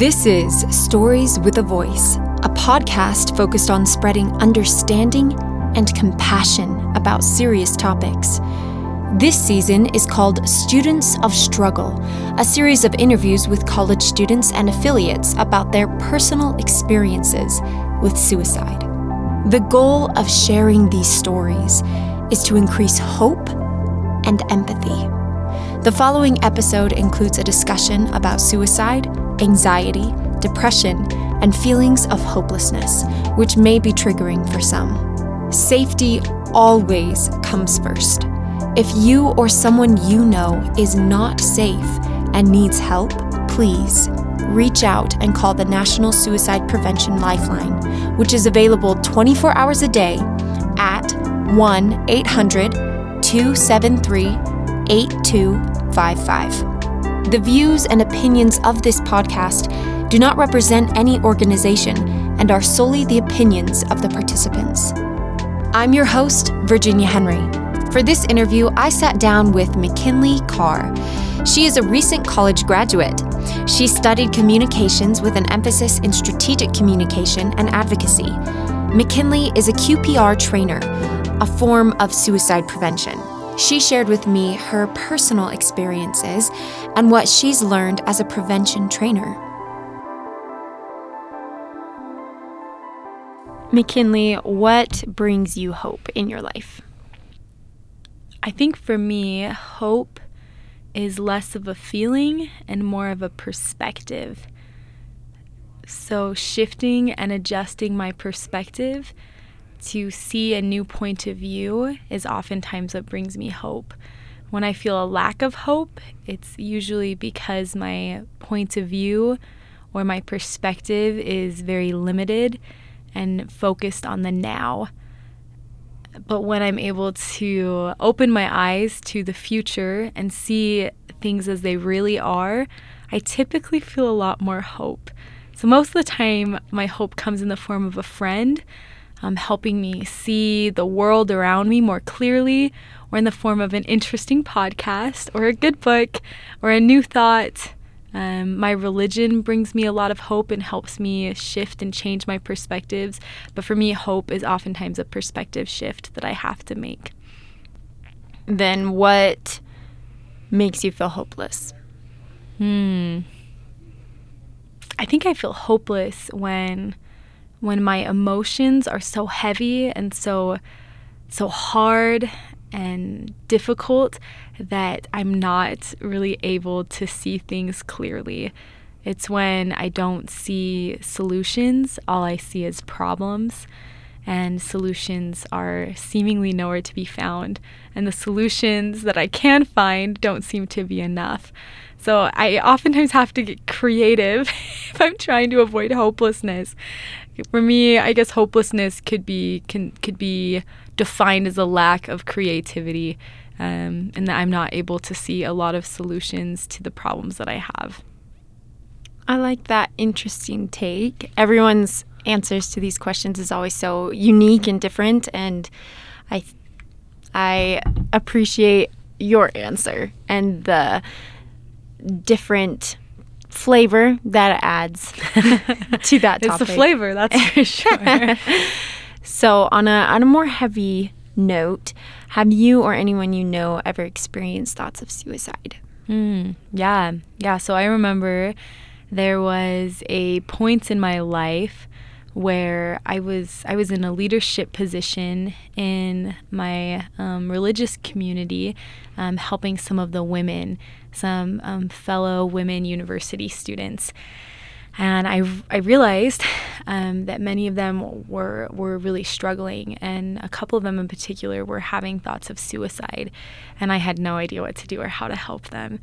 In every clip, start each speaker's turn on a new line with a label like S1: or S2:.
S1: This is Stories with a Voice, a podcast focused on spreading understanding and compassion about serious topics. This season is called Students of Struggle, a series of interviews with college students and affiliates about their personal experiences with suicide. The goal of sharing these stories is to increase hope and empathy. The following episode includes a discussion about suicide, anxiety, depression, and feelings of hopelessness, which may be triggering for some. Safety always comes first. If you or someone you know is not safe and needs help, please reach out and call the National Suicide Prevention Lifeline, which is available 24 hours a day at 1 800 273 8255. The views and opinions of this podcast do not represent any organization and are solely the opinions of the participants. I'm your host, Virginia Henry. For this interview, I sat down with McKinley Carr. She is a recent college graduate. She studied communications with an emphasis in strategic communication and advocacy. McKinley is a QPR trainer, a form of suicide prevention. She shared with me her personal experiences and what she's learned as a prevention trainer. McKinley, what brings you hope in your life?
S2: I think for me, hope is less of a feeling and more of a perspective. So, shifting and adjusting my perspective to see a new point of view is oftentimes what brings me hope. When I feel a lack of hope, it's usually because my point of view or my perspective is very limited and focused on the now. But when I'm able to open my eyes to the future and see things as they really are, I typically feel a lot more hope. So, most of the time, my hope comes in the form of a friend um, helping me see the world around me more clearly, or in the form of an interesting podcast, or a good book, or a new thought. Um, my religion brings me a lot of hope and helps me shift and change my perspectives. But for me, hope is oftentimes a perspective shift that I have to make.
S1: Then what makes you feel hopeless?
S2: Hmm. I think I feel hopeless when when my emotions are so heavy and so so hard and difficult that I'm not really able to see things clearly. It's when I don't see solutions, all I see is problems, and solutions are seemingly nowhere to be found. And the solutions that I can find don't seem to be enough. So I oftentimes have to get creative if I'm trying to avoid hopelessness. For me, I guess hopelessness could be can could be defined as a lack of creativity, um, and that I'm not able to see a lot of solutions to the problems that I have.
S1: I like that interesting take. Everyone's answers to these questions is always so unique and different, and I I appreciate your answer and the different flavor that adds to that topic.
S2: It's the flavor, that's for sure.
S1: so on a on a more heavy note, have you or anyone you know ever experienced thoughts of suicide?
S2: Mm, yeah, yeah. So I remember there was a point in my life where I was I was in a leadership position in my um, religious community, um, helping some of the women, some um, fellow women university students, and I, I realized um, that many of them were were really struggling, and a couple of them in particular were having thoughts of suicide, and I had no idea what to do or how to help them.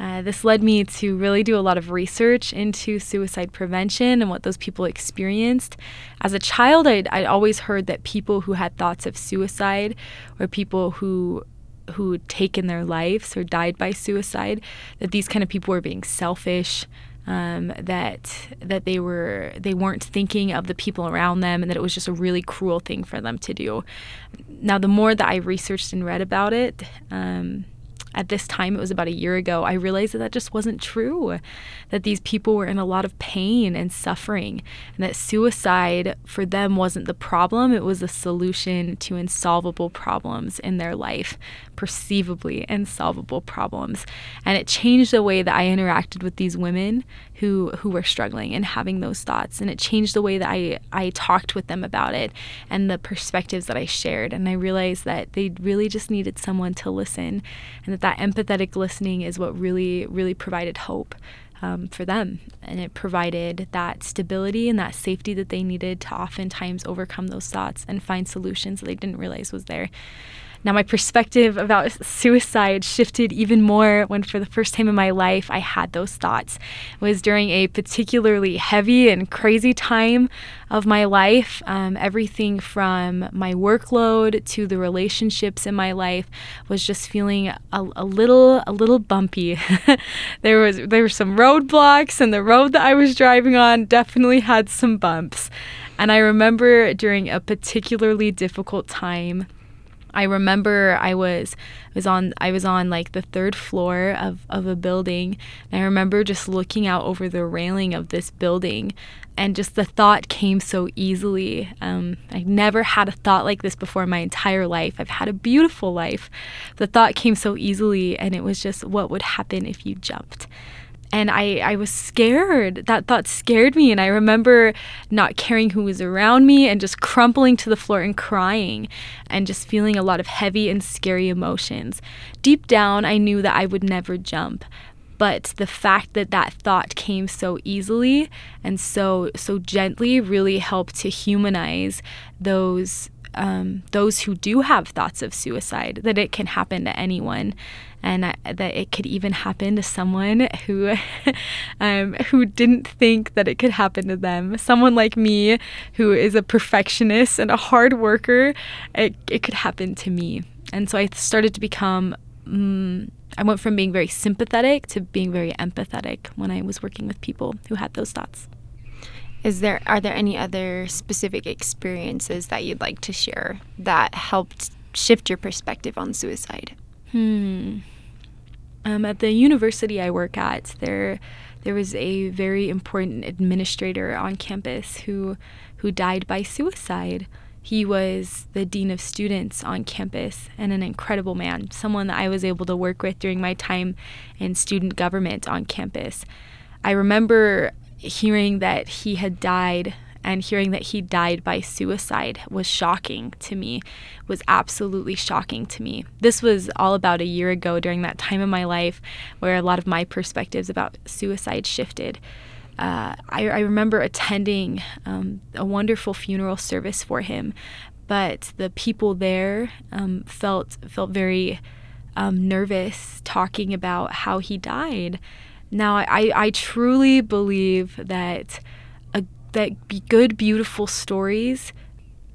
S2: Uh, this led me to really do a lot of research into suicide prevention and what those people experienced. As a child, I'd, I'd always heard that people who had thoughts of suicide or people who who taken their lives or died by suicide, that these kind of people were being selfish, um, that that they were they weren't thinking of the people around them, and that it was just a really cruel thing for them to do. Now, the more that I researched and read about it, um, at this time, it was about a year ago, I realized that that just wasn't true. That these people were in a lot of pain and suffering, and that suicide for them wasn't the problem, it was a solution to insolvable problems in their life, perceivably insolvable problems. And it changed the way that I interacted with these women who, who were struggling and having those thoughts. And it changed the way that I, I talked with them about it and the perspectives that I shared. And I realized that they really just needed someone to listen and that that that empathetic listening is what really, really provided hope. Um, for them. And it provided that stability and that safety that they needed to oftentimes overcome those thoughts and find solutions that they didn't realize was there. Now, my perspective about suicide shifted even more when, for the first time in my life, I had those thoughts. It was during a particularly heavy and crazy time of my life. Um, everything from my workload to the relationships in my life was just feeling a, a little, a little bumpy. there was there were some roadblocks, and the road that I was driving on definitely had some bumps. And I remember during a particularly difficult time I remember I was was on I was on like the third floor of, of a building and I remember just looking out over the railing of this building and just the thought came so easily. Um, I never had a thought like this before in my entire life. I've had a beautiful life. The thought came so easily and it was just what would happen if you jumped and I, I was scared. That thought scared me. And I remember not caring who was around me and just crumpling to the floor and crying and just feeling a lot of heavy and scary emotions. Deep down, I knew that I would never jump. But the fact that that thought came so easily and so so gently really helped to humanize those um, those who do have thoughts of suicide, that it can happen to anyone, and uh, that it could even happen to someone who um, who didn't think that it could happen to them. Someone like me, who is a perfectionist and a hard worker, it, it could happen to me. And so I started to become. Um, I went from being very sympathetic to being very empathetic when I was working with people who had those thoughts.
S1: Is there are there any other specific experiences that you'd like to share that helped shift your perspective on suicide?
S2: Hmm. Um, at the university I work at, there there was a very important administrator on campus who who died by suicide. He was the dean of students on campus and an incredible man, someone that I was able to work with during my time in student government on campus. I remember hearing that he had died and hearing that he died by suicide was shocking to me was absolutely shocking to me. This was all about a year ago during that time of my life where a lot of my perspectives about suicide shifted. Uh, I, I, remember attending um, a wonderful funeral service for him but the people there um, felt felt very um, nervous talking about how he died now, I, I truly believe that a, that good, beautiful stories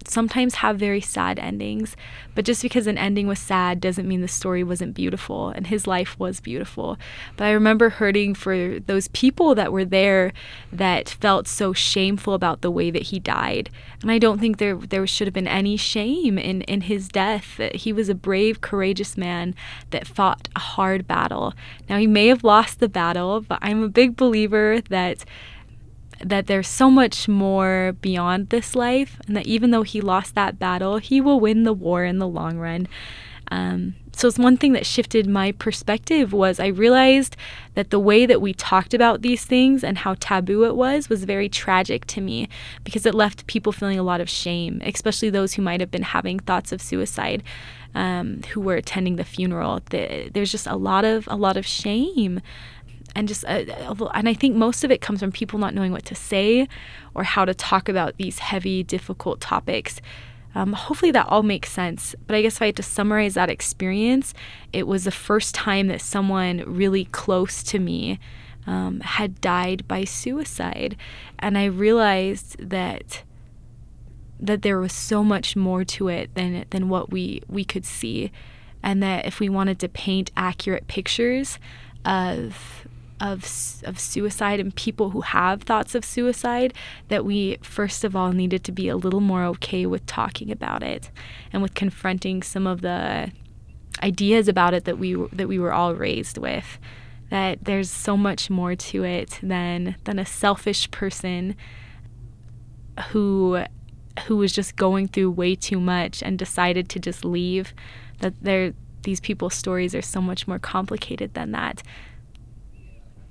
S2: sometimes have very sad endings, but just because an ending was sad doesn't mean the story wasn't beautiful, and his life was beautiful. But I remember hurting for those people that were there that felt so shameful about the way that he died. And I don't think there there should have been any shame in, in his death. He was a brave, courageous man that fought a hard battle. Now he may have lost the battle, but I'm a big believer that that there's so much more beyond this life, and that even though he lost that battle, he will win the war in the long run. Um, so it's one thing that shifted my perspective was I realized that the way that we talked about these things and how taboo it was was very tragic to me because it left people feeling a lot of shame, especially those who might have been having thoughts of suicide, um, who were attending the funeral. There's just a lot of a lot of shame and just uh, and I think most of it comes from people not knowing what to say or how to talk about these heavy, difficult topics. Um, hopefully that all makes sense. But I guess if I had to summarize that experience, it was the first time that someone really close to me um, had died by suicide, and I realized that that there was so much more to it than than what we we could see, and that if we wanted to paint accurate pictures of of of suicide and people who have thoughts of suicide that we first of all needed to be a little more okay with talking about it and with confronting some of the ideas about it that we that we were all raised with. That there's so much more to it than than a selfish person who who was just going through way too much and decided to just leave. That there these people's stories are so much more complicated than that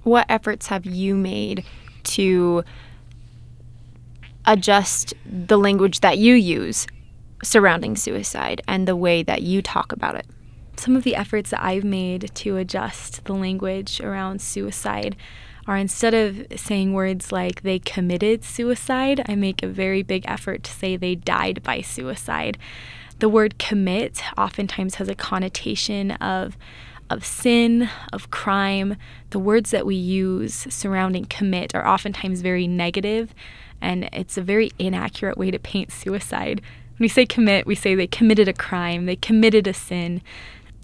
S1: what efforts have you made to adjust the language that you use surrounding suicide and the way that you talk about it
S2: some of the efforts that I've made to adjust the language around suicide are instead of saying words like they committed suicide, I make a very big effort to say they died by suicide. The word commit oftentimes has a connotation of of sin, of crime. The words that we use surrounding commit are oftentimes very negative, and it's a very inaccurate way to paint suicide. When we say commit, we say they committed a crime, they committed a sin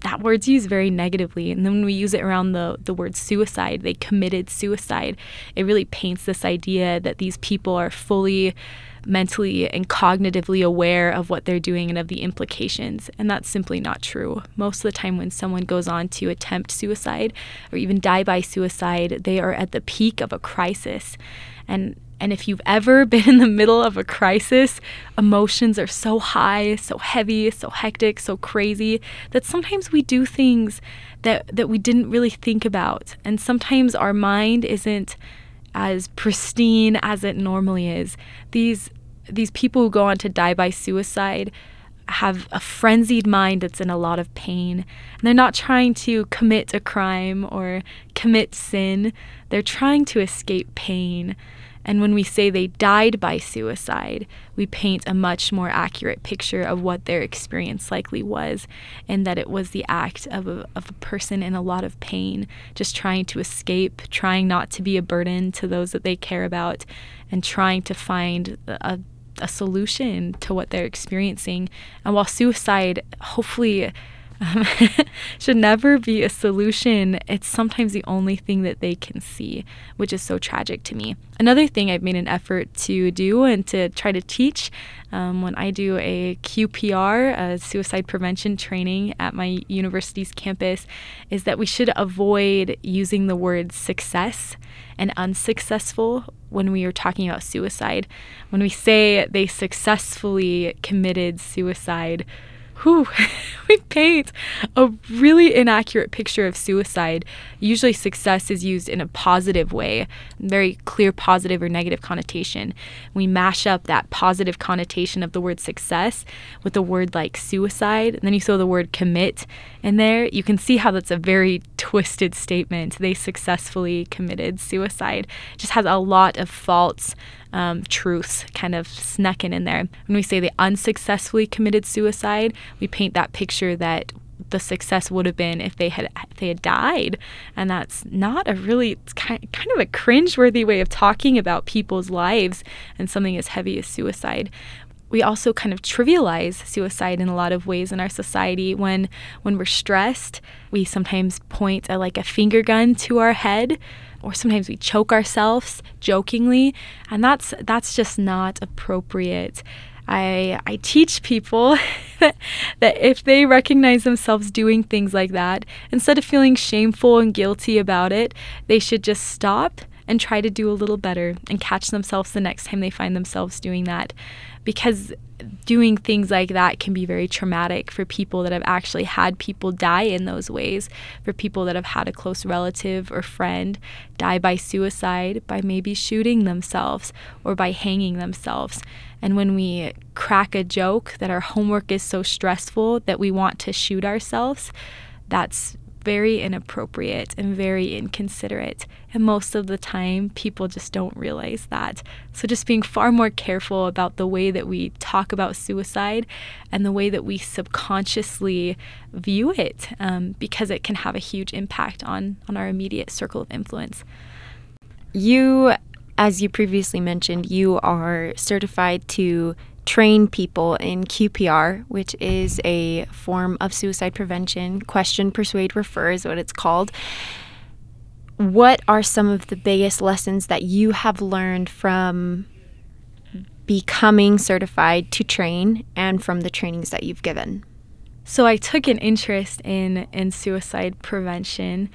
S2: that word's used very negatively. And then when we use it around the, the word suicide, they committed suicide, it really paints this idea that these people are fully mentally and cognitively aware of what they're doing and of the implications. And that's simply not true. Most of the time, when someone goes on to attempt suicide or even die by suicide, they are at the peak of a crisis. And and if you've ever been in the middle of a crisis, emotions are so high, so heavy, so hectic, so crazy that sometimes we do things that, that we didn't really think about. And sometimes our mind isn't as pristine as it normally is. These these people who go on to die by suicide have a frenzied mind that's in a lot of pain. And they're not trying to commit a crime or commit sin. They're trying to escape pain. And when we say they died by suicide, we paint a much more accurate picture of what their experience likely was, and that it was the act of a, of a person in a lot of pain, just trying to escape, trying not to be a burden to those that they care about, and trying to find a, a solution to what they're experiencing. And while suicide hopefully um, should never be a solution. It's sometimes the only thing that they can see, which is so tragic to me. Another thing I've made an effort to do and to try to teach um, when I do a QPR, a suicide prevention training at my university's campus, is that we should avoid using the words success and unsuccessful when we are talking about suicide. When we say they successfully committed suicide, whew, we paint a really inaccurate picture of suicide. Usually, success is used in a positive way, very clear positive or negative connotation. We mash up that positive connotation of the word success with the word like suicide, and then you throw the word commit in there. You can see how that's a very twisted statement. They successfully committed suicide. It just has a lot of false um, truths kind of snuck in in there. When we say they unsuccessfully committed suicide, we paint that picture that the success would have been if they had if they had died, and that's not a really kind kind of a cringeworthy way of talking about people's lives and something as heavy as suicide we also kind of trivialize suicide in a lot of ways in our society. When when we're stressed we sometimes point a, like a finger gun to our head or sometimes we choke ourselves jokingly and that's that's just not appropriate. I, I teach people that if they recognize themselves doing things like that, instead of feeling shameful and guilty about it, they should just stop and try to do a little better and catch themselves the next time they find themselves doing that. Because doing things like that can be very traumatic for people that have actually had people die in those ways, for people that have had a close relative or friend die by suicide, by maybe shooting themselves or by hanging themselves. And when we crack a joke that our homework is so stressful that we want to shoot ourselves, that's very inappropriate and very inconsiderate. And most of the time, people just don't realize that. So, just being far more careful about the way that we talk about suicide and the way that we subconsciously view it, um, because it can have a huge impact on, on our immediate circle of influence.
S1: You, as you previously mentioned, you are certified to train people in QPR, which is a form of suicide prevention. Question, persuade, refer is what it's called. What are some of the biggest lessons that you have learned from becoming certified to train and from the trainings that you've given?
S2: So I took an interest in in suicide prevention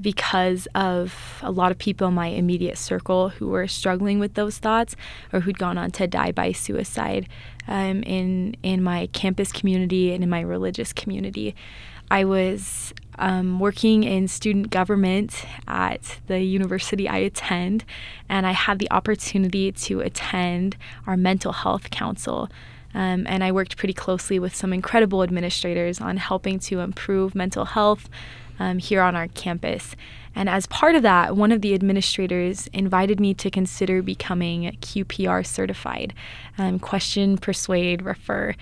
S2: because of a lot of people in my immediate circle who were struggling with those thoughts or who'd gone on to die by suicide um, in in my campus community and in my religious community. I was um, working in student government at the university I attend, and I had the opportunity to attend our mental health council. Um, and I worked pretty closely with some incredible administrators on helping to improve mental health um, here on our campus. And as part of that, one of the administrators invited me to consider becoming QPR certified um, question, persuade, refer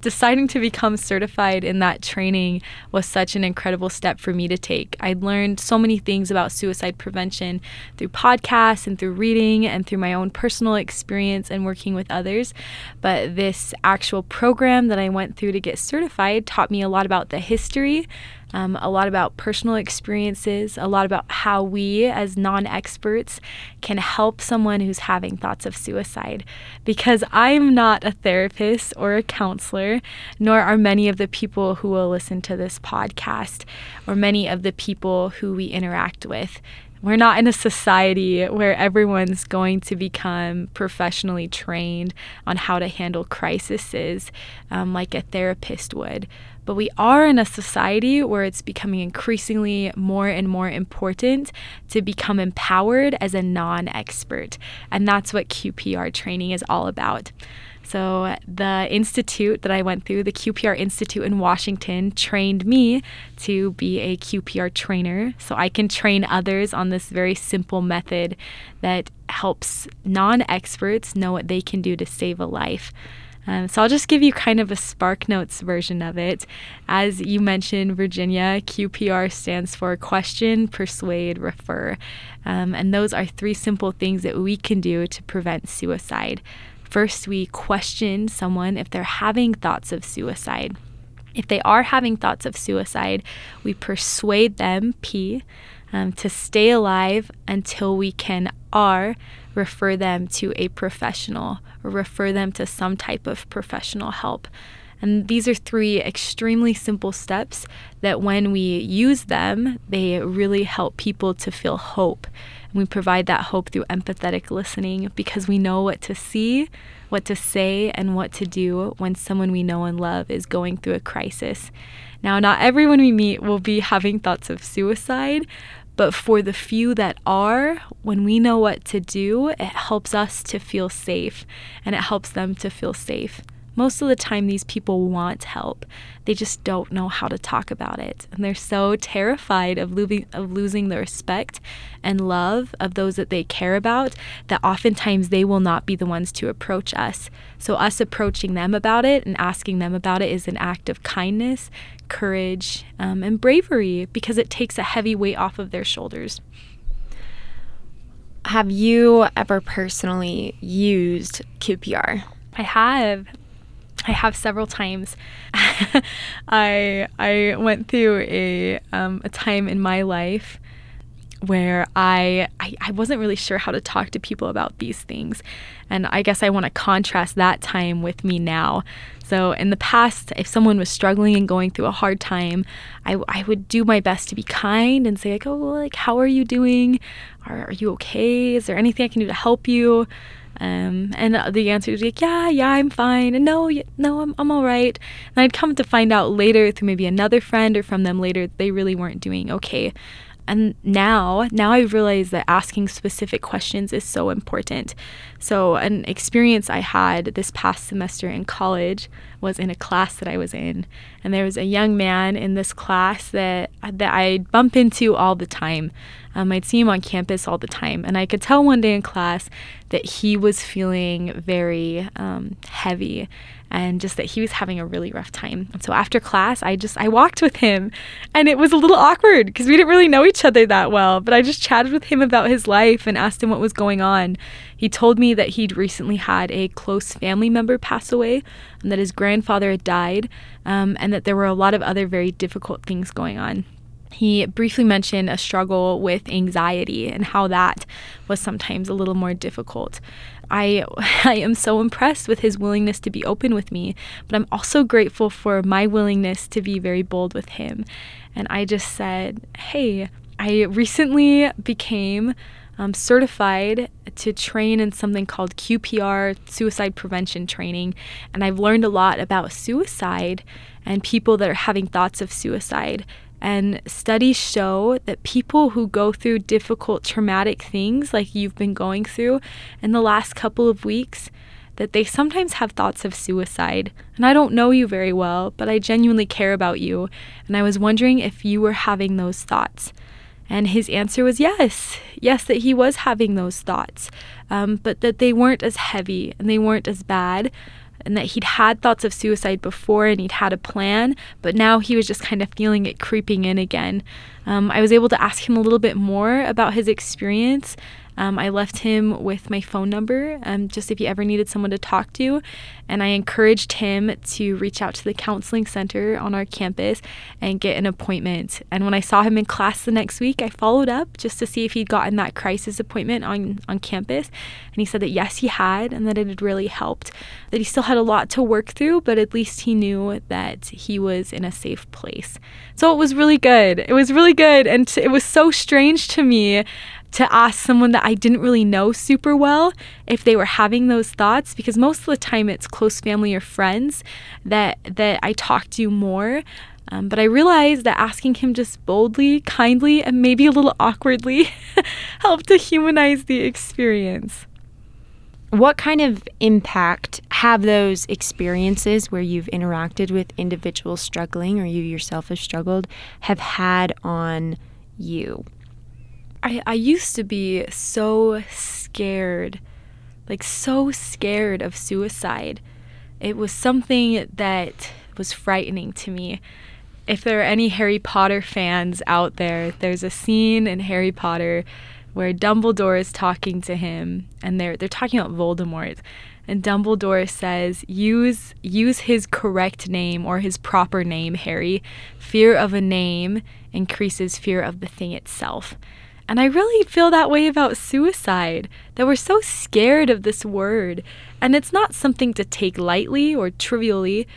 S2: deciding to become certified in that training was such an incredible step for me to take. I learned so many things about suicide prevention through podcasts and through reading and through my own personal experience and working with others. But this actual program that I went through to get certified taught me a lot about the history um, a lot about personal experiences, a lot about how we, as non experts, can help someone who's having thoughts of suicide. Because I'm not a therapist or a counselor, nor are many of the people who will listen to this podcast or many of the people who we interact with. We're not in a society where everyone's going to become professionally trained on how to handle crises um, like a therapist would. But we are in a society where it's becoming increasingly more and more important to become empowered as a non expert. And that's what QPR training is all about. So, the institute that I went through, the QPR Institute in Washington, trained me to be a QPR trainer so I can train others on this very simple method that helps non experts know what they can do to save a life. Um, so I'll just give you kind of a Spark Notes version of it. As you mentioned, Virginia, QPR stands for question, persuade, refer. Um, and those are three simple things that we can do to prevent suicide. First, we question someone if they're having thoughts of suicide. If they are having thoughts of suicide, we persuade them, P, um, to stay alive until we can R, refer them to a professional or refer them to some type of professional help. And these are three extremely simple steps that, when we use them, they really help people to feel hope. And we provide that hope through empathetic listening because we know what to see, what to say, and what to do when someone we know and love is going through a crisis. Now, not everyone we meet will be having thoughts of suicide, but for the few that are, when we know what to do, it helps us to feel safe and it helps them to feel safe. Most of the time, these people want help. They just don't know how to talk about it. And they're so terrified of, lo- of losing the respect and love of those that they care about that oftentimes they will not be the ones to approach us. So, us approaching them about it and asking them about it is an act of kindness, courage, um, and bravery because it takes a heavy weight off of their shoulders.
S1: Have you ever personally used QPR?
S2: I have. I have several times. I I went through a um, a time in my life where I, I I wasn't really sure how to talk to people about these things, and I guess I want to contrast that time with me now. So in the past, if someone was struggling and going through a hard time, I, I would do my best to be kind and say like, oh, like how are you doing? Are, are you okay? Is there anything I can do to help you? Um, and the answer is like, yeah, yeah, I'm fine. And no, no, I'm, I'm all right. And I'd come to find out later through maybe another friend or from them later, they really weren't doing okay. And now, now I realize that asking specific questions is so important. So, an experience I had this past semester in college was in a class that I was in, and there was a young man in this class that that I bump into all the time. Um, I'd see him on campus all the time, and I could tell one day in class that he was feeling very um, heavy and just that he was having a really rough time. And so after class, I just I walked with him, and it was a little awkward because we didn't really know each other that well. But I just chatted with him about his life and asked him what was going on. He told me that he'd recently had a close family member pass away, and that his grandfather had died, um, and that there were a lot of other very difficult things going on. He briefly mentioned a struggle with anxiety and how that was sometimes a little more difficult. I I am so impressed with his willingness to be open with me, but I'm also grateful for my willingness to be very bold with him. And I just said, "Hey, I recently became um, certified to train in something called QPR, suicide prevention training, and I've learned a lot about suicide and people that are having thoughts of suicide. And studies show that people who go through difficult traumatic things like you've been going through in the last couple of weeks, that they sometimes have thoughts of suicide. And I don't know you very well, but I genuinely care about you. And I was wondering if you were having those thoughts. And his answer was yes, yes, that he was having those thoughts, um, but that they weren't as heavy and they weren't as bad and that he'd had thoughts of suicide before and he'd had a plan, but now he was just kind of feeling it creeping in again. Um, I was able to ask him a little bit more about his experience um, I left him with my phone number um, just if he ever needed someone to talk to. And I encouraged him to reach out to the counseling center on our campus and get an appointment. And when I saw him in class the next week, I followed up just to see if he'd gotten that crisis appointment on, on campus. And he said that yes, he had, and that it had really helped. That he still had a lot to work through, but at least he knew that he was in a safe place. So it was really good. It was really good. And t- it was so strange to me to ask someone that I didn't really know super well if they were having those thoughts because most of the time it's close family or friends that that I talk to more. Um, but I realized that asking him just boldly, kindly, and maybe a little awkwardly helped to humanize the experience.
S1: What kind of impact have those experiences where you've interacted with individuals struggling or you yourself have struggled have had on you?
S2: I, I used to be so scared, like so scared of suicide. It was something that was frightening to me. If there are any Harry Potter fans out there, there's a scene in Harry Potter where Dumbledore is talking to him and they're they're talking about Voldemort and Dumbledore says use use his correct name or his proper name Harry fear of a name increases fear of the thing itself and I really feel that way about suicide, that we're so scared of this word. And it's not something to take lightly or trivially,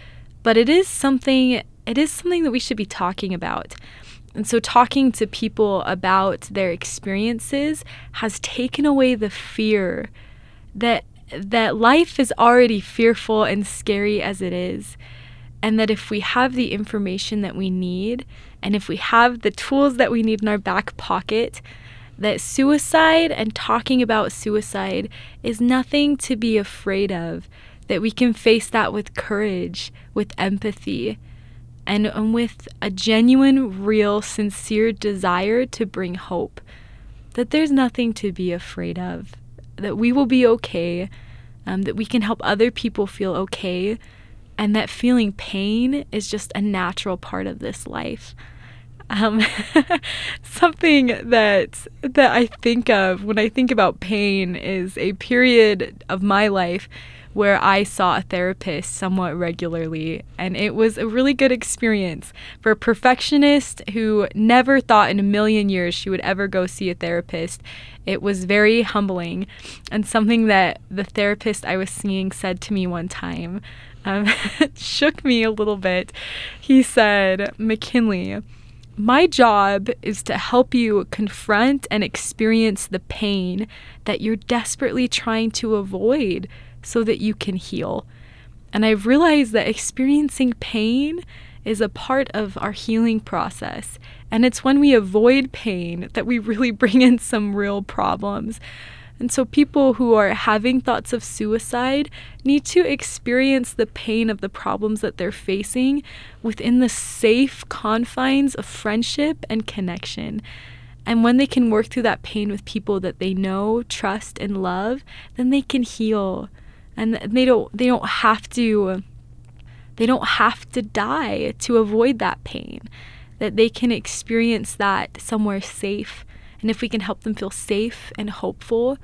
S2: but it is something it is something that we should be talking about. And so talking to people about their experiences has taken away the fear that that life is already fearful and scary as it is. And that if we have the information that we need and if we have the tools that we need in our back pocket, that suicide and talking about suicide is nothing to be afraid of, that we can face that with courage, with empathy, and, and with a genuine, real, sincere desire to bring hope. That there's nothing to be afraid of, that we will be okay, um, that we can help other people feel okay, and that feeling pain is just a natural part of this life. Um, something that that I think of when I think about pain is a period of my life where I saw a therapist somewhat regularly, and it was a really good experience for a perfectionist who never thought in a million years she would ever go see a therapist. It was very humbling, and something that the therapist I was seeing said to me one time um, shook me a little bit. He said, McKinley, my job is to help you confront and experience the pain that you're desperately trying to avoid so that you can heal. And I've realized that experiencing pain is a part of our healing process. And it's when we avoid pain that we really bring in some real problems. And so, people who are having thoughts of suicide need to experience the pain of the problems that they're facing within the safe confines of friendship and connection. And when they can work through that pain with people that they know, trust, and love, then they can heal. And they don't they don't have to they don't have to die to avoid that pain. That they can experience that somewhere safe and if we can help them feel safe and hopeful,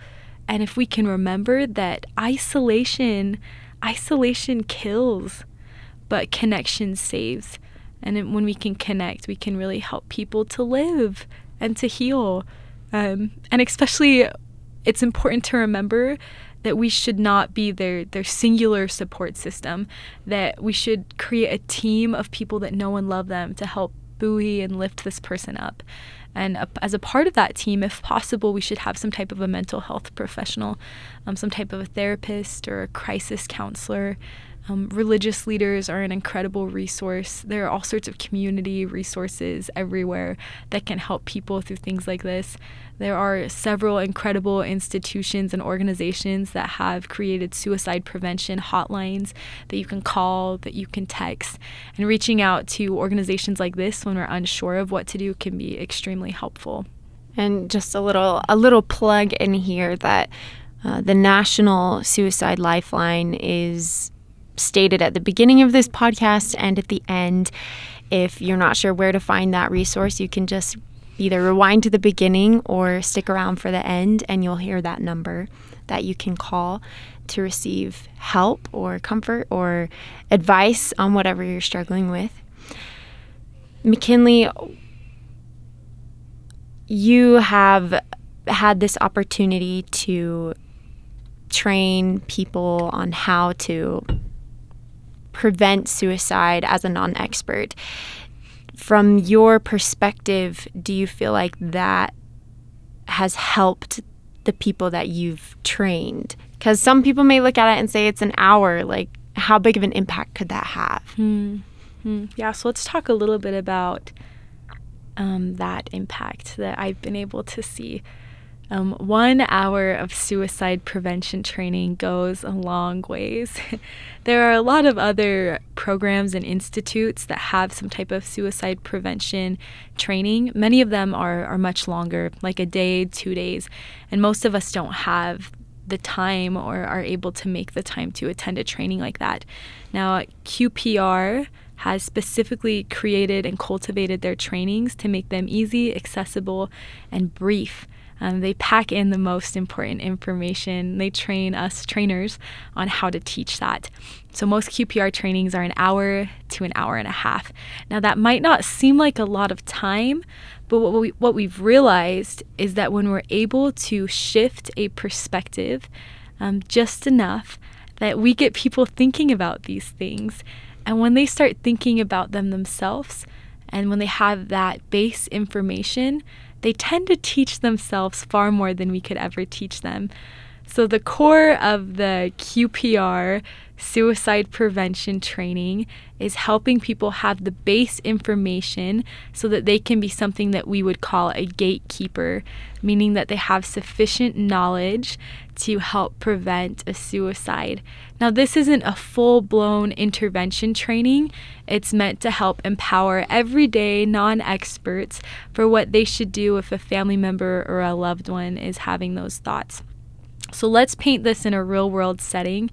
S2: and if we can remember that isolation, isolation kills, but connection saves. And when we can connect, we can really help people to live and to heal. Um, and especially, it's important to remember that we should not be their, their singular support system, that we should create a team of people that know and love them to help buoy and lift this person up. And as a part of that team, if possible, we should have some type of a mental health professional, um, some type of a therapist or a crisis counselor, um, religious leaders are an incredible resource. There are all sorts of community resources everywhere that can help people through things like this. There are several incredible institutions and organizations that have created suicide prevention hotlines that you can call, that you can text. And reaching out to organizations like this when we're unsure of what to do can be extremely helpful.
S1: And just a little a little plug in here that uh, the National Suicide Lifeline is stated at the beginning of this podcast and at the end. If you're not sure where to find that resource, you can just either rewind to the beginning or stick around for the end, and you'll hear that number that you can call to receive help or comfort or advice on whatever you're struggling with. McKinley, you have had this opportunity to train people on how to prevent suicide as a non expert. From your perspective, do you feel like that has helped the people that you've trained? Because some people may look at it and say it's an hour. Like, how big of an impact could that have?
S2: Mm-hmm. Yeah, so let's talk a little bit about um, that impact that I've been able to see. Um, one hour of suicide prevention training goes a long ways. there are a lot of other programs and institutes that have some type of suicide prevention training. Many of them are, are much longer, like a day, two days, and most of us don't have the time or are able to make the time to attend a training like that. Now, QPR has specifically created and cultivated their trainings to make them easy, accessible, and brief um, they pack in the most important information. They train us trainers on how to teach that. So, most QPR trainings are an hour to an hour and a half. Now, that might not seem like a lot of time, but what, we, what we've realized is that when we're able to shift a perspective um, just enough, that we get people thinking about these things. And when they start thinking about them themselves, and when they have that base information, they tend to teach themselves far more than we could ever teach them. So, the core of the QPR suicide prevention training is helping people have the base information so that they can be something that we would call a gatekeeper, meaning that they have sufficient knowledge to help prevent a suicide. Now, this isn't a full blown intervention training, it's meant to help empower everyday non experts for what they should do if a family member or a loved one is having those thoughts. So, let's paint this in a real world setting.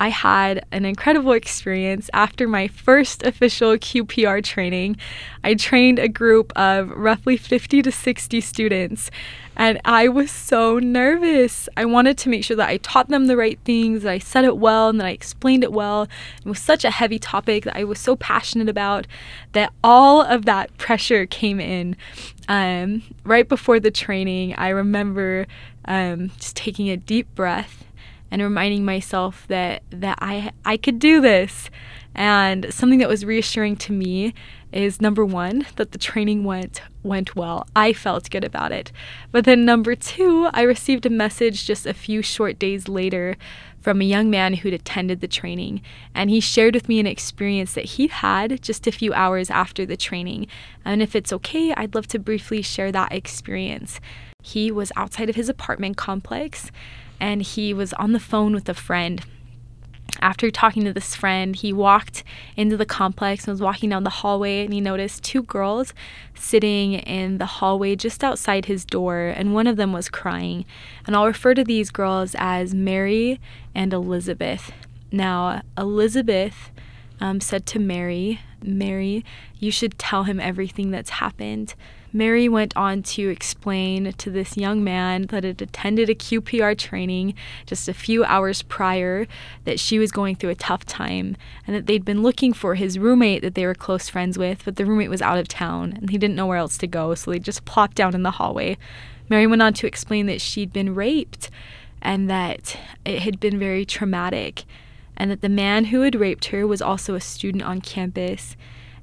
S2: I had an incredible experience after my first official QPR training. I trained a group of roughly 50 to 60 students, and I was so nervous. I wanted to make sure that I taught them the right things, that I said it well, and that I explained it well. It was such a heavy topic that I was so passionate about that all of that pressure came in. Um, right before the training, I remember um, just taking a deep breath and reminding myself that that I I could do this. And something that was reassuring to me is number 1 that the training went went well. I felt good about it. But then number 2, I received a message just a few short days later from a young man who'd attended the training, and he shared with me an experience that he had just a few hours after the training. And if it's okay, I'd love to briefly share that experience. He was outside of his apartment complex and he was on the phone with a friend. After talking to this friend, he walked into the complex and was walking down the hallway and he noticed two girls sitting in the hallway just outside his door and one of them was crying. And I'll refer to these girls as Mary and Elizabeth. Now, Elizabeth um, said to Mary, Mary, you should tell him everything that's happened Mary went on to explain to this young man that had attended a QPR training just a few hours prior that she was going through a tough time and that they'd been looking for his roommate that they were close friends with, but the roommate was out of town and he didn't know where else to go, so they just plopped down in the hallway. Mary went on to explain that she'd been raped and that it had been very traumatic, and that the man who had raped her was also a student on campus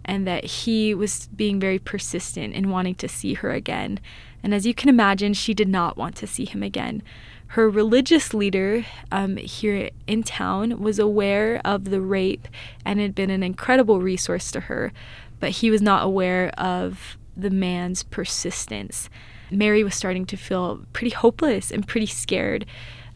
S2: and that he was being very persistent in wanting to see her again. And as you can imagine, she did not want to see him again. Her religious leader um, here in town was aware of the rape and had been an incredible resource to her, but he was not aware of the man's persistence. Mary was starting to feel pretty hopeless and pretty scared.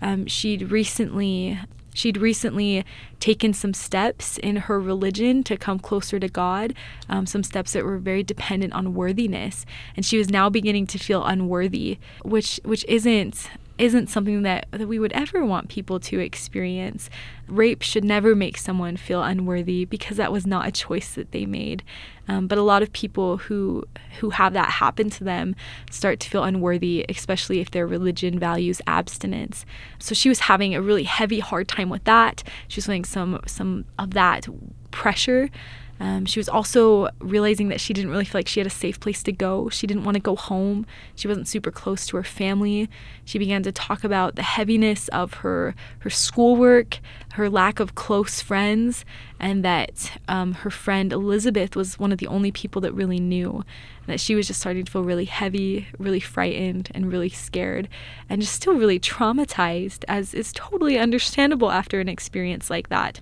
S2: Um, she'd recently She'd recently taken some steps in her religion to come closer to God, um, some steps that were very dependent on worthiness, and she was now beginning to feel unworthy, which which isn't isn't something that, that we would ever want people to experience. Rape should never make someone feel unworthy because that was not a choice that they made. Um, but a lot of people who who have that happen to them start to feel unworthy, especially if their religion values abstinence. So she was having a really heavy, hard time with that. She was feeling some some of that pressure um, she was also realizing that she didn't really feel like she had a safe place to go. She didn't want to go home. She wasn't super close to her family. She began to talk about the heaviness of her her schoolwork, her lack of close friends, and that um, her friend Elizabeth was one of the only people that really knew. that she was just starting to feel really heavy, really frightened, and really scared, and just still really traumatized, as is totally understandable after an experience like that.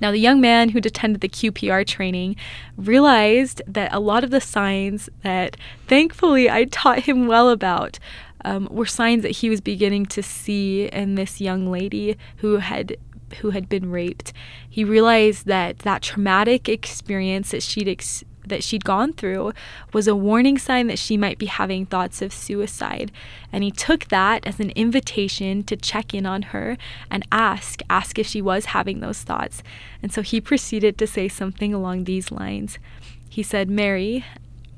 S2: Now, the young man who'd attended the QPR training realized that a lot of the signs that thankfully I taught him well about um, were signs that he was beginning to see in this young lady who had who had been raped. He realized that that traumatic experience that she'd ex- that she'd gone through was a warning sign that she might be having thoughts of suicide. And he took that as an invitation to check in on her and ask, ask if she was having those thoughts. And so he proceeded to say something along these lines. He said, Mary,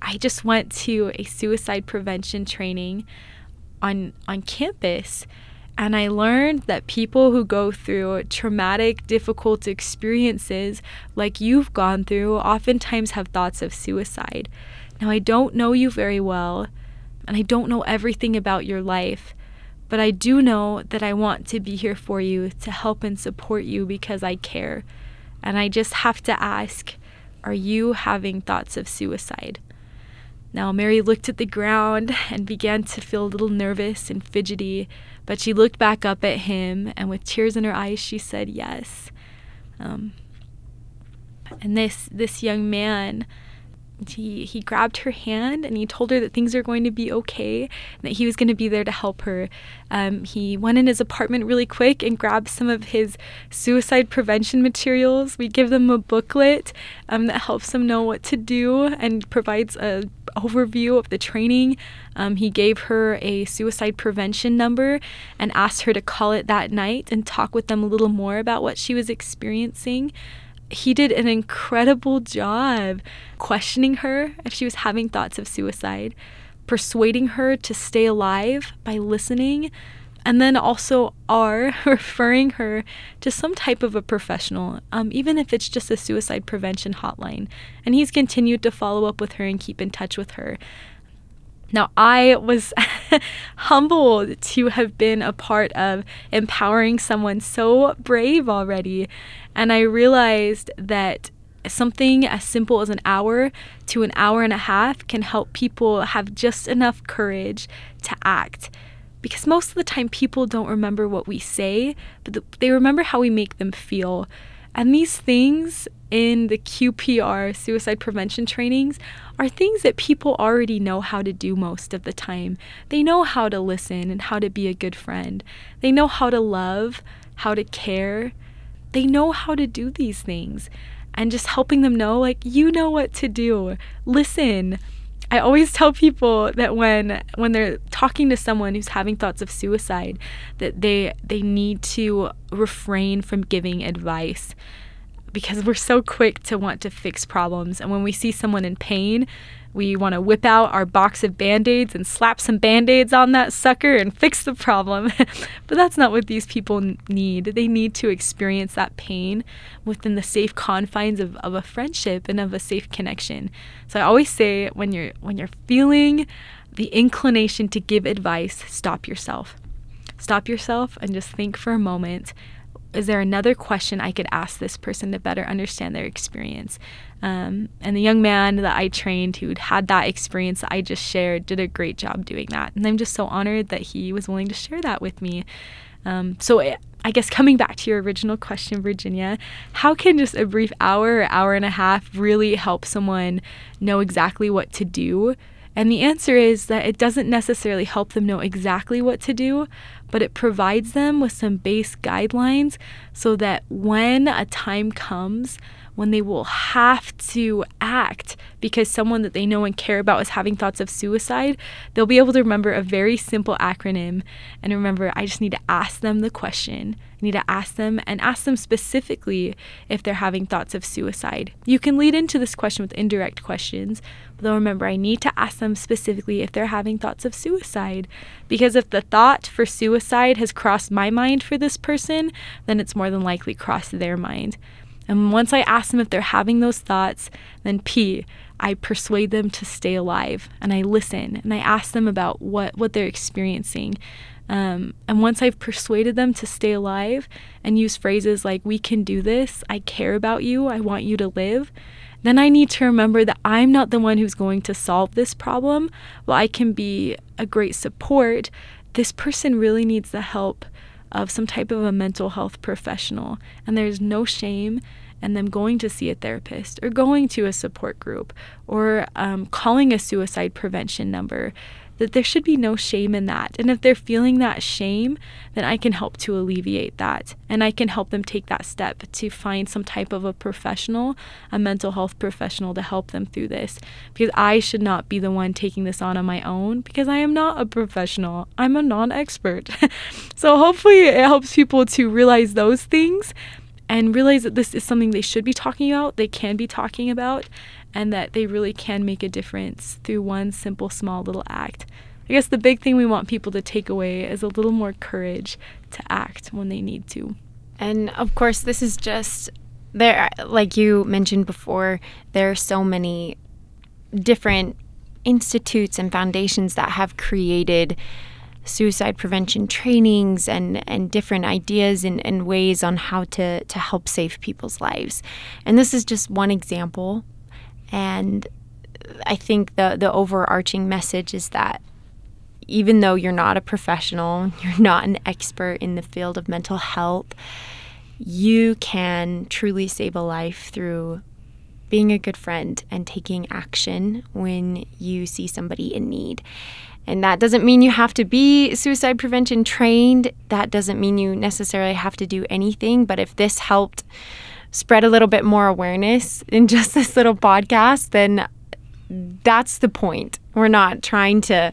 S2: I just went to a suicide prevention training on on campus and I learned that people who go through traumatic, difficult experiences like you've gone through oftentimes have thoughts of suicide. Now, I don't know you very well, and I don't know everything about your life, but I do know that I want to be here for you to help and support you because I care. And I just have to ask are you having thoughts of suicide? Now, Mary looked at the ground and began to feel a little nervous and fidgety, but she looked back up at him and with tears in her eyes, she said yes. Um, and this, this young man he he grabbed her hand and he told her that things are going to be okay and that he was going to be there to help her. Um, he went in his apartment really quick and grabbed some of his suicide prevention materials. We give them a booklet um, that helps them know what to do and provides a overview of the training. Um, he gave her a suicide prevention number and asked her to call it that night and talk with them a little more about what she was experiencing he did an incredible job questioning her if she was having thoughts of suicide, persuading her to stay alive by listening, and then also R, referring her to some type of a professional, um, even if it's just a suicide prevention hotline. And he's continued to follow up with her and keep in touch with her. Now, I was humbled to have been a part of empowering someone so brave already. And I realized that something as simple as an hour to an hour and a half can help people have just enough courage to act. Because most of the time, people don't remember what we say, but they remember how we make them feel. And these things in the QPR suicide prevention trainings are things that people already know how to do most of the time. They know how to listen and how to be a good friend. They know how to love, how to care. They know how to do these things. And just helping them know, like, you know what to do. Listen. I always tell people that when when they're talking to someone who's having thoughts of suicide, that they they need to refrain from giving advice because we're so quick to want to fix problems. And when we see someone in pain, We want to whip out our box of band aids and slap some band aids on that sucker and fix the problem. but that's not what these people need. They need to experience that pain within the safe confines of, of a friendship and of a safe connection. So I always say when you're when you're feeling the inclination to give advice, stop yourself. Stop yourself and just think for a moment is there another question I could ask this person to better understand their experience? Um, and the young man that I trained who'd had that experience that I just shared did a great job doing that. And I'm just so honored that he was willing to share that with me. Um, so, I guess coming back to your original question, Virginia, how can just a brief hour or hour and a half really help someone know exactly what to do? And the answer is that it doesn't necessarily help them know exactly what to do, but it provides them with some base guidelines so that when a time comes when they will have to act because someone that they know and care about is having thoughts of suicide, they'll be able to remember a very simple acronym and remember, I just need to ask them the question. I need to ask them and ask them specifically if they're having thoughts of suicide. You can lead into this question with indirect questions, but they'll remember, I need to ask them specifically if they're having thoughts of suicide. Because if the thought for suicide has crossed my mind for this person, then it's more than likely crossed their mind. And once I ask them if they're having those thoughts, then P, I persuade them to stay alive and I listen and I ask them about what, what they're experiencing. Um, and once I've persuaded them to stay alive and use phrases like, we can do this, I care about you, I want you to live, then I need to remember that I'm not the one who's going to solve this problem. While I can be a great support, this person really needs the help of some type of a mental health professional. And there's no shame in them going to see a therapist or going to a support group or um, calling a suicide prevention number that there should be no shame in that. And if they're feeling that shame, then I can help to alleviate that. And I can help them take that step to find some type of a professional, a mental health professional to help them through this. Because I should not be the one taking this on on my own because I am not a professional. I'm a non expert. so hopefully it helps people to realize those things and realize that this is something they should be talking about, they can be talking about, and that they really can make a difference through one simple, small little act. I guess the big thing we want people to take away is a little more courage to act when they need to.
S1: And of course, this is just there, like you mentioned before, there are so many different institutes and foundations that have created suicide prevention trainings and, and different ideas and, and ways on how to, to help save people's lives. And this is just one example and I think the the overarching message is that even though you're not a professional, you're not an expert in the field of mental health, you can truly save a life through being a good friend and taking action when you see somebody in need. And that doesn't mean you have to be suicide prevention trained. That doesn't mean you necessarily have to do anything. But if this helped spread a little bit more awareness in just this little podcast, then that's the point. We're not trying to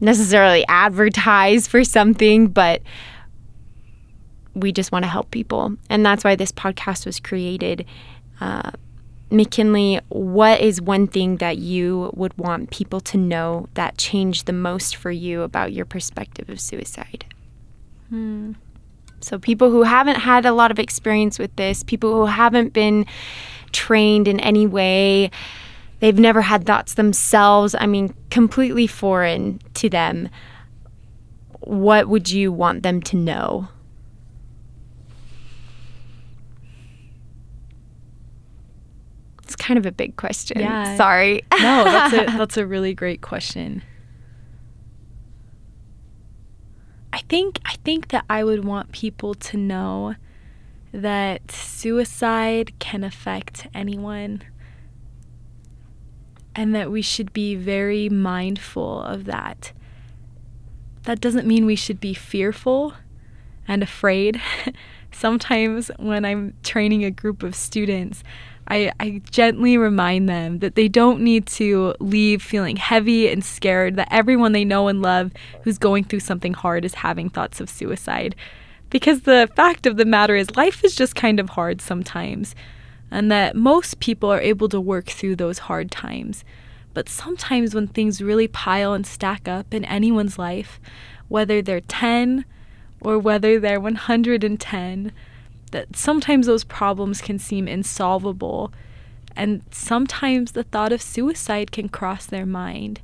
S1: necessarily advertise for something, but we just want to help people. And that's why this podcast was created. Uh, McKinley, what is one thing that you would want people to know that changed the most for you about your perspective of suicide?
S2: Hmm.
S1: So, people who haven't had a lot of experience with this, people who haven't been trained in any way, they've never had thoughts themselves, I mean, completely foreign to them, what would you want them to know? It's kind of a big question.
S2: Yeah.
S1: Sorry.
S2: no, that's a, that's a really great question. I think I think that I would want people to know that suicide can affect anyone and that we should be very mindful of that. That doesn't mean we should be fearful and afraid. Sometimes when I'm training a group of students, I, I gently remind them that they don't need to leave feeling heavy and scared, that everyone they know and love who's going through something hard is having thoughts of suicide. Because the fact of the matter is, life is just kind of hard sometimes, and that most people are able to work through those hard times. But sometimes when things really pile and stack up in anyone's life, whether they're 10 or whether they're 110, that sometimes those problems can seem insolvable. And sometimes the thought of suicide can cross their mind.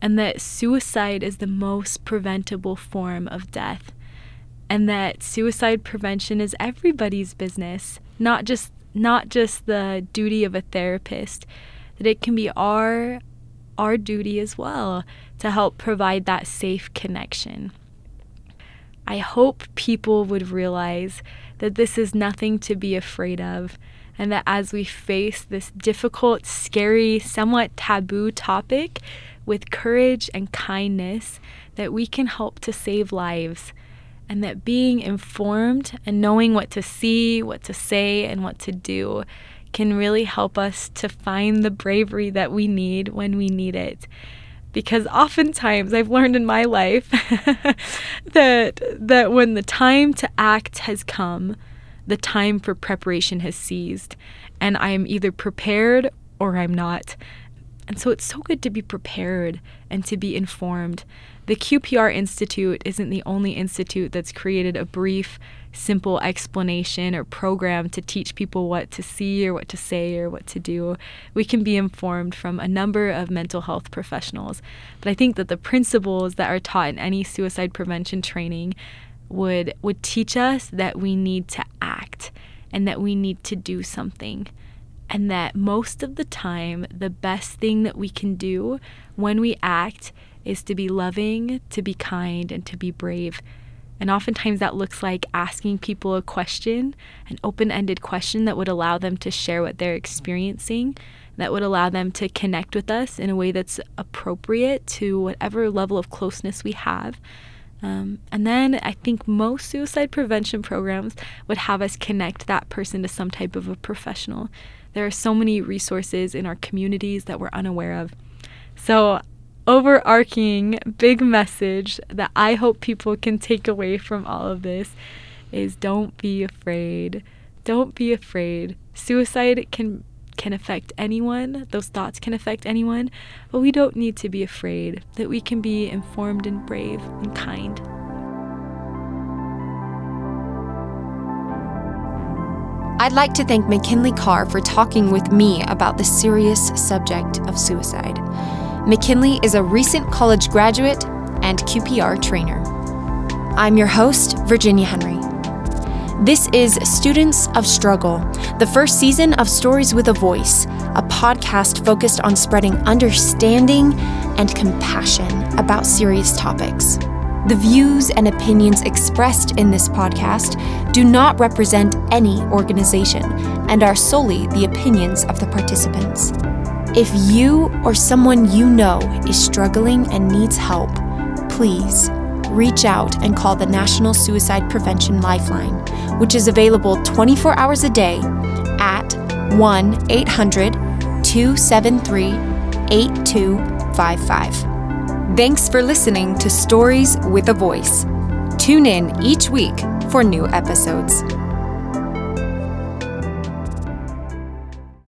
S2: And that suicide is the most preventable form of death. And that suicide prevention is everybody's business, not just not just the duty of a therapist, that it can be our our duty as well to help provide that safe connection. I hope people would realize that this is nothing to be afraid of, and that as we face this difficult, scary, somewhat taboo topic with courage and kindness, that we can help to save lives. And that being informed and knowing what to see, what to say, and what to do can really help us to find the bravery that we need when we need it. Because oftentimes I've learned in my life that that when the time to act has come, the time for preparation has ceased, and I am either prepared or I'm not. And so it's so good to be prepared and to be informed. The QPR Institute isn't the only institute that's created a brief, simple explanation or program to teach people what to see or what to say or what to do. We can be informed from a number of mental health professionals. But I think that the principles that are taught in any suicide prevention training would would teach us that we need to act and that we need to do something and that most of the time, the best thing that we can do when we act is to be loving, to be kind, and to be brave. And oftentimes that looks like asking people a question, an open ended question that would allow them to share what they're experiencing, that would allow them to connect with us in a way that's appropriate to whatever level of closeness we have. Um, and then I think most suicide prevention programs would have us connect that person to some type of a professional. There are so many resources in our communities that we're unaware of. So, overarching big message that I hope people can take away from all of this is don't be afraid. Don't be afraid. Suicide can can affect anyone. Those thoughts can affect anyone, but we don't need to be afraid. That we can be informed and brave and kind.
S1: I'd like to thank McKinley Carr for talking with me about the serious subject of suicide. McKinley is a recent college graduate and QPR trainer. I'm your host, Virginia Henry. This is Students of Struggle, the first season of Stories with a Voice, a podcast focused on spreading understanding and compassion about serious topics. The views and opinions expressed in this podcast do not represent any organization and are solely the opinions of the participants. If you or someone you know is struggling and needs help, please reach out and call the National Suicide Prevention Lifeline, which is available 24 hours a day at 1 800 273 8255. Thanks for listening to Stories with a Voice. Tune in each week for new episodes.